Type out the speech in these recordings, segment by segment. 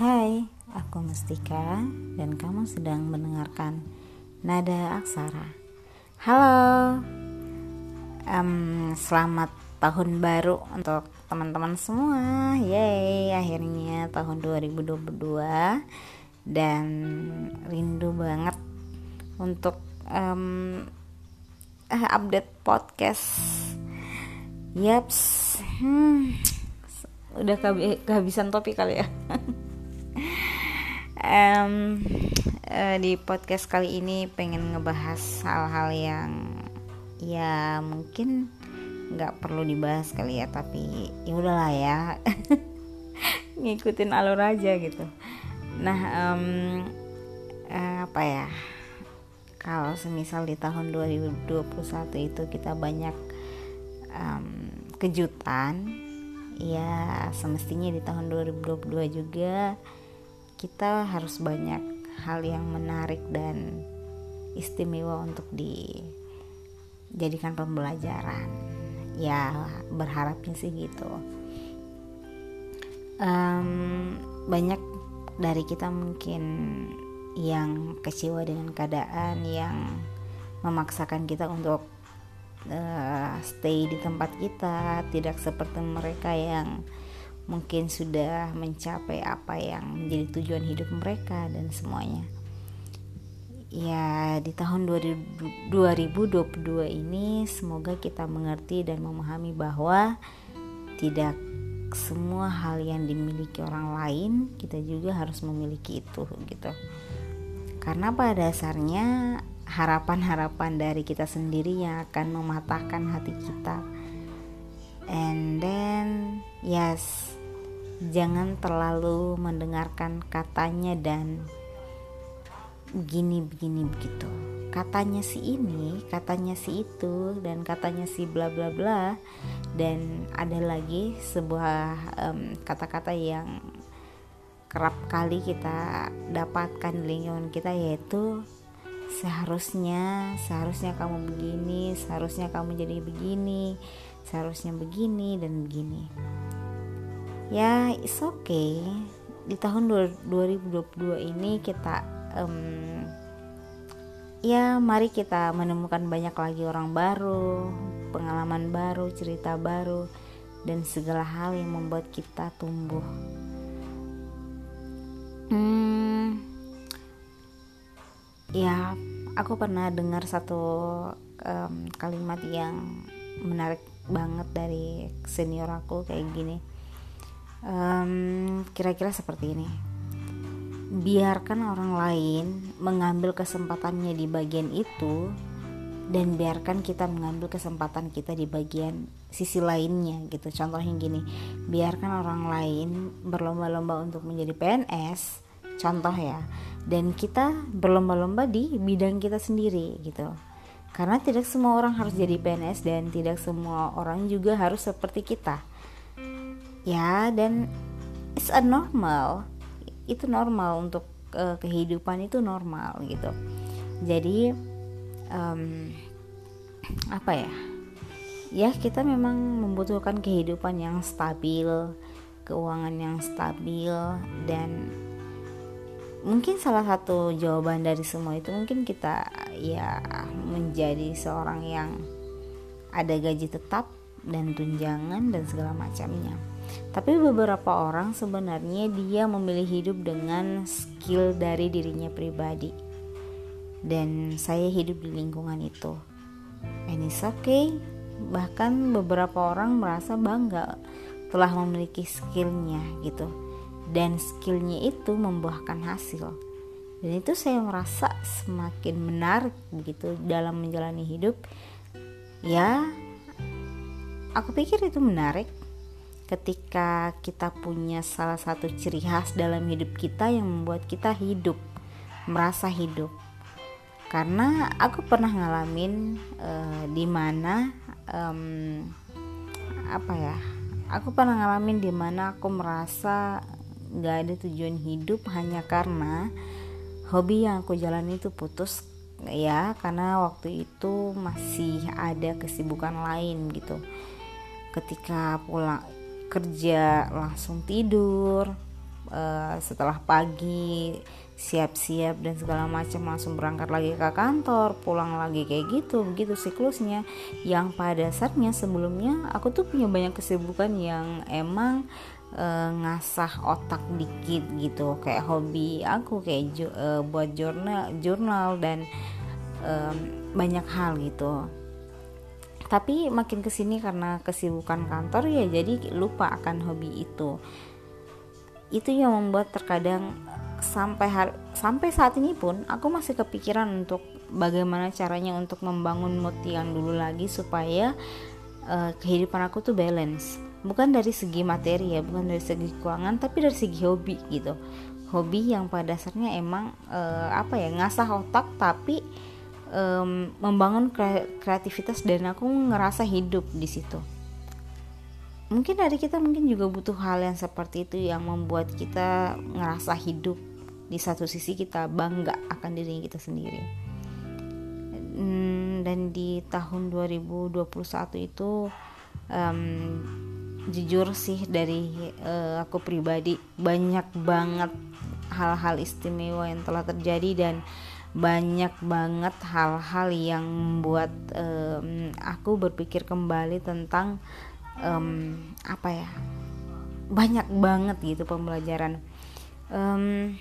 Hai, aku Mustika dan kamu sedang mendengarkan Nada Aksara. Halo, um, selamat tahun baru untuk teman-teman semua. Yeay, akhirnya tahun 2022 dan rindu banget untuk um, update podcast. Yaps, hmm, udah kehabisan topik kali ya. um, uh, di podcast kali ini pengen ngebahas hal-hal yang ya mungkin nggak perlu dibahas kali ya tapi ya udahlah ya. Ngikutin alur aja gitu. Nah um, uh, apa ya? Kalau semisal di tahun 2021 itu kita banyak um, kejutan ya semestinya di tahun 2022 juga kita harus banyak hal yang menarik dan istimewa untuk dijadikan pembelajaran. Ya berharapnya sih gitu. Um, banyak dari kita mungkin yang kecewa dengan keadaan yang memaksakan kita untuk uh, stay di tempat kita tidak seperti mereka yang mungkin sudah mencapai apa yang menjadi tujuan hidup mereka dan semuanya. Ya, di tahun 2022 ini semoga kita mengerti dan memahami bahwa tidak semua hal yang dimiliki orang lain kita juga harus memiliki itu gitu. Karena pada dasarnya harapan-harapan dari kita sendiri yang akan mematahkan hati kita. And then yes, jangan terlalu mendengarkan katanya dan begini begini begitu. Katanya si ini katanya si itu dan katanya si bla bla bla. Dan ada lagi sebuah kata-kata um, yang kerap kali kita dapatkan di lingkungan kita yaitu seharusnya seharusnya kamu begini seharusnya kamu jadi begini seharusnya begini dan begini ya it's okay. Di tahun 2022 ini kita um, ya mari kita menemukan banyak lagi orang baru pengalaman baru cerita baru dan segala hal yang membuat kita tumbuh. Hmm, ya aku pernah dengar satu um, kalimat yang menarik banget dari senior aku kayak gini um, kira-kira seperti ini. Biarkan orang lain mengambil kesempatannya di bagian itu dan biarkan kita mengambil kesempatan kita di bagian sisi lainnya gitu. Contohnya gini biarkan orang lain berlomba-lomba untuk menjadi PNS contoh ya dan kita berlomba-lomba di bidang kita sendiri gitu. Karena tidak semua orang harus jadi PNS dan tidak semua orang juga harus seperti kita ya dan it's a normal. Itu normal untuk uh, kehidupan itu normal gitu. Jadi um, apa ya? Ya kita memang membutuhkan kehidupan yang stabil keuangan yang stabil dan mungkin salah satu jawaban dari semua itu mungkin kita ya menjadi seorang yang ada gaji tetap dan tunjangan dan segala macamnya tapi beberapa orang sebenarnya dia memilih hidup dengan skill dari dirinya pribadi. Dan saya hidup di lingkungan itu. And it's okay. Bahkan beberapa orang merasa bangga telah memiliki skillnya gitu. Dan skillnya itu membuahkan hasil. Dan itu saya merasa semakin menarik begitu dalam menjalani hidup. Ya, aku pikir itu menarik ketika kita punya salah satu ciri khas dalam hidup kita yang membuat kita hidup, merasa hidup. Karena aku pernah ngalamin uh, di mana um, apa ya? Aku pernah ngalamin di mana aku merasa gak ada tujuan hidup hanya karena hobi yang aku jalani itu putus ya karena waktu itu masih ada kesibukan lain gitu ketika pulang kerja langsung tidur uh, setelah pagi siap-siap dan segala macam langsung berangkat lagi ke kantor pulang lagi kayak gitu begitu siklusnya. Yang pada dasarnya sebelumnya aku tuh punya banyak kesibukan yang emang e, ngasah otak dikit gitu. Kayak hobi aku kayak ju, e, buat jurnal jurnal dan e, banyak hal gitu tapi makin ke sini karena kesibukan kantor ya jadi lupa akan hobi itu. Itu yang membuat terkadang sampai hari, sampai saat ini pun aku masih kepikiran untuk bagaimana caranya untuk membangun mood yang dulu lagi supaya uh, kehidupan aku tuh balance. Bukan dari segi materi ya bukan dari segi keuangan tapi dari segi hobi gitu. Hobi yang pada dasarnya emang uh, apa ya ngasah otak tapi um, membangun kreativitas dan aku ngerasa hidup di situ. Mungkin dari kita mungkin juga butuh hal yang seperti itu yang membuat kita ngerasa hidup di satu sisi kita bangga akan diri kita sendiri. Hmm, dan di tahun 2021 itu um, jujur sih dari uh, aku pribadi banyak banget hal-hal istimewa yang telah terjadi dan banyak banget hal-hal yang membuat um, aku berpikir kembali tentang um, apa ya banyak banget gitu pembelajaran. Um,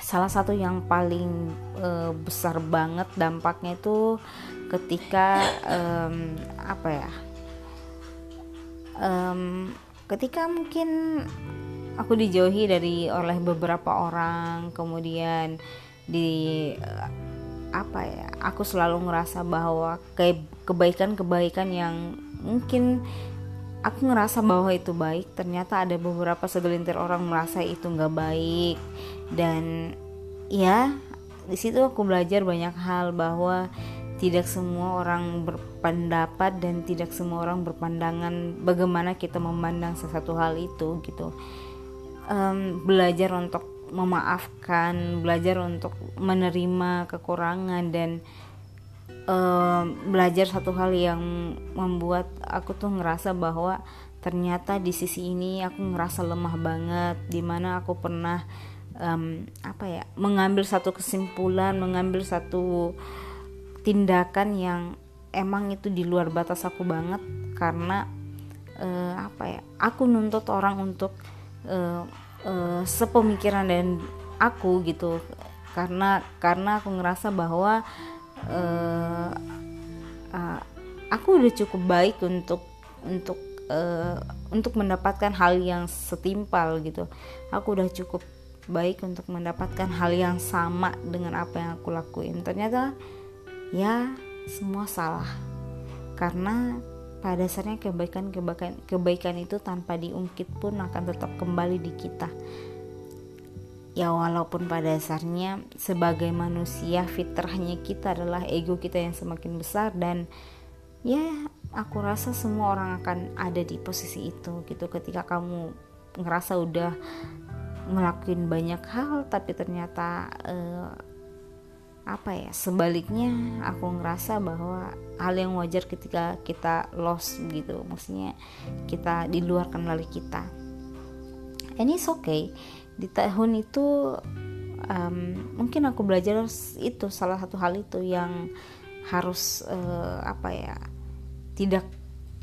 salah satu yang paling uh, besar banget dampaknya itu ketika um, apa ya um, ketika mungkin aku dijauhi dari oleh beberapa orang kemudian di uh, apa ya aku selalu ngerasa bahwa ke kebaikan-kebaikan yang mungkin aku ngerasa bahwa itu baik ternyata ada beberapa segelintir orang merasa itu nggak baik. Dan ya di situ aku belajar banyak hal bahwa tidak semua orang berpendapat dan tidak semua orang berpandangan bagaimana kita memandang sesuatu hal itu gitu. Um, belajar untuk memaafkan belajar untuk menerima kekurangan dan belajar satu hal yang membuat aku tuh ngerasa bahwa ternyata di sisi ini aku ngerasa lemah banget di mana aku pernah um, apa ya mengambil satu kesimpulan mengambil satu tindakan yang emang itu di luar batas aku banget. Karena uh, apa ya aku nuntut orang untuk uh, uh, sepemikiran dan aku gitu. Karena karena aku ngerasa bahwa uh, uh, aku udah cukup baik untuk untuk uh, untuk mendapatkan hal yang setimpal gitu. Aku udah cukup baik untuk mendapatkan hal yang sama dengan apa yang aku lakuin. Ternyata ya semua salah. Karena pada dasarnya kebaikan kebaikan itu tanpa diungkit pun akan tetap kembali di kita. Ya walaupun pada dasarnya sebagai manusia fitrahnya kita adalah ego kita yang semakin besar dan ya aku rasa semua orang akan ada di posisi itu gitu. Ketika kamu ngerasa udah ngelakuin banyak hal tapi ternyata eh, apa ya sebaliknya aku ngerasa bahwa hal yang wajar ketika kita lost gitu maksudnya kita diluarkan dari kita. Ini oke okay. Di tahun itu um, mungkin aku belajar itu salah satu hal itu yang harus uh, apa ya tidak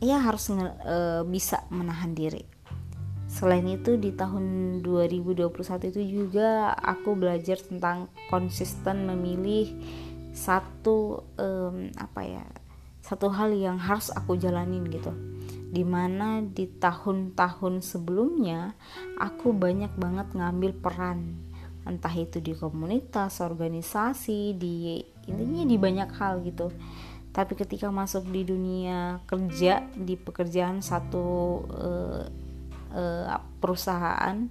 ya harus uh, bisa menahan diri selain itu di tahun 2021 itu juga aku belajar tentang konsisten memilih satu um, apa ya satu hal yang harus aku jalanin gitu di mana di tahun-tahun sebelumnya aku banyak banget ngambil peran entah itu di komunitas, organisasi, di intinya di banyak hal gitu. Tapi ketika masuk di dunia kerja di pekerjaan satu uh, uh, perusahaan,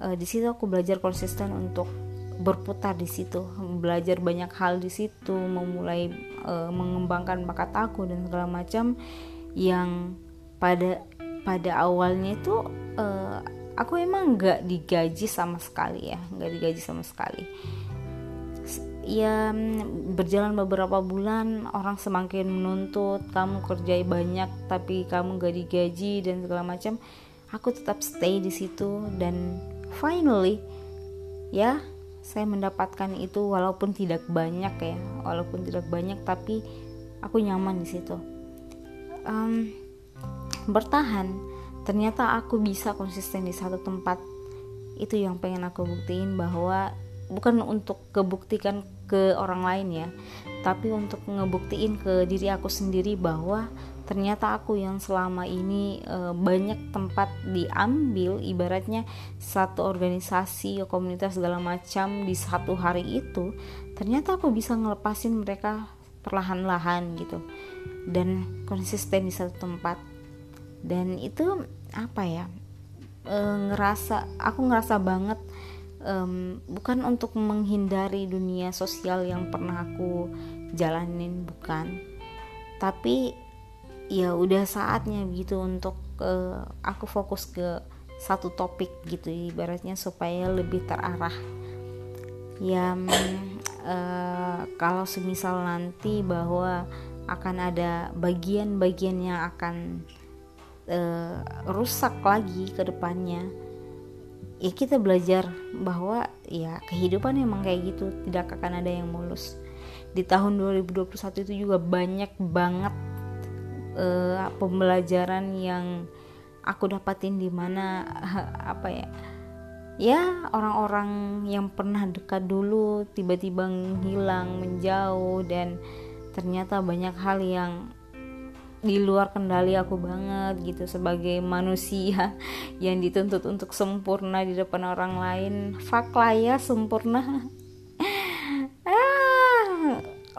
uh, di situ aku belajar konsisten untuk berputar di situ, belajar banyak hal di situ, memulai uh, mengembangkan bakat aku dan segala macam yang pada pada awalnya itu uh, aku emang nggak digaji sama sekali ya nggak digaji sama sekali. Ya berjalan beberapa bulan orang semakin menuntut kamu kerja banyak tapi kamu gak digaji dan segala macam aku tetap stay di situ dan finally ya saya mendapatkan itu walaupun tidak banyak ya walaupun tidak banyak tapi aku nyaman di situ. Um, bertahan. Ternyata aku bisa konsisten di satu tempat. Itu yang pengen aku buktiin bahwa bukan untuk kebuktikan ke orang lain ya tapi untuk ngebuktiin ke diri aku sendiri bahwa ternyata aku yang selama ini e, banyak tempat diambil ibaratnya satu organisasi komunitas segala macam di satu hari itu ternyata aku bisa ngelepasin mereka perlahan-lahan gitu. Dan konsisten di satu tempat. Dan itu apa ya e, ngerasa aku ngerasa banget um, bukan untuk menghindari dunia sosial yang pernah aku jalanin bukan. Tapi ya udah saatnya gitu untuk uh, aku fokus ke satu topik gitu ibaratnya supaya lebih terarah. Ya uh, kalau semisal nanti bahwa akan ada bagian-bagian yang akan uh, rusak lagi ke depannya ya kita belajar bahwa ya kehidupan emang kayak gitu tidak akan ada yang mulus. Di tahun 2021 itu juga banyak banget uh, pembelajaran yang aku dapatin di mana apa ya ya orang-orang yang pernah dekat dulu tiba-tiba hilang menjauh dan ternyata banyak hal yang di luar kendali aku banget gitu sebagai manusia yang dituntut untuk sempurna di depan orang lain. Lah ya sempurna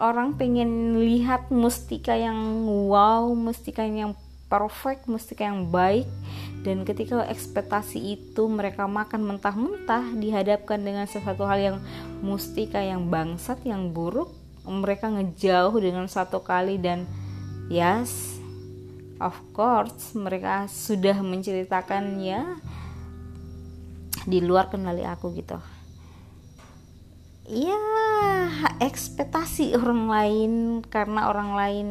orang pengen lihat mustika yang wow mustika yang perfect mustika yang baik. Dan ketika ekspektasi itu mereka makan mentah-mentah dihadapkan dengan sesuatu hal yang mustika yang bangsat yang buruk mereka ngejauh dengan satu kali dan yes of course mereka sudah menceritakan ya di luar kendali aku gitu ya ekspektasi orang lain karena orang lain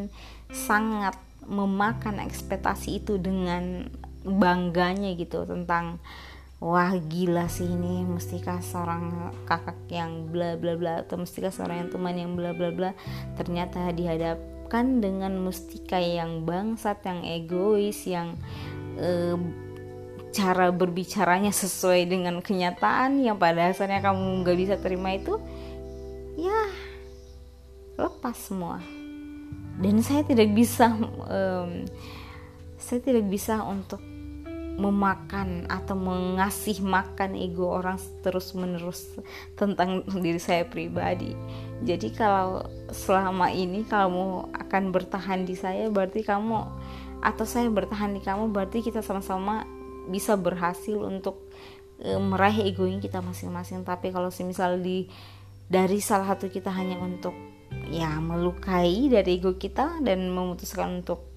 sangat memakan ekspektasi itu dengan bangganya gitu tentang wah gila sih ini mestikah seorang kakak yang bla bla bla atau mestikah seorang yang teman yang bla bla bla ternyata dihadapkan dengan mustika yang bangsat yang egois yang eh, cara berbicaranya sesuai dengan kenyataan yang pada dasarnya kamu nggak bisa terima itu ya lepas semua. Dan saya tidak bisa um, saya tidak bisa untuk memakan atau mengasih makan ego orang terus menerus tentang diri saya pribadi. Jadi kalau selama ini kamu akan bertahan di saya berarti kamu atau saya bertahan di kamu berarti kita sama-sama bisa berhasil untuk e, meraih egonya kita masing-masing. Tapi kalau semisal di dari salah satu kita hanya untuk ya melukai dari ego kita dan memutuskan untuk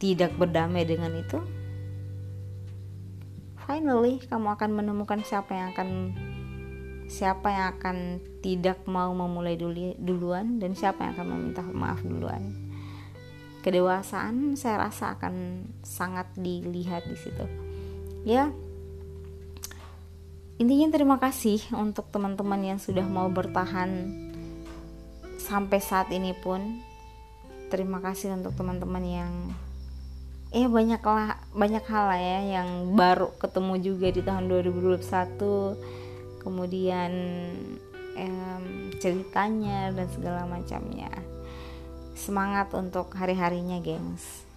tidak berdamai dengan itu finally kamu akan menemukan siapa yang akan siapa yang akan tidak mau memulai dulu, duluan dan siapa yang akan meminta maaf duluan kedewasaan saya rasa akan sangat dilihat di situ. Ya. Intinya terima kasih untuk teman-teman yang sudah mau bertahan sampai saat ini pun. Terima kasih untuk teman-teman yang eh banyaklah banyak hal lah ya yang baru ketemu juga di tahun 2021 kemudian em, ceritanya dan segala macamnya semangat untuk hari-harinya gengs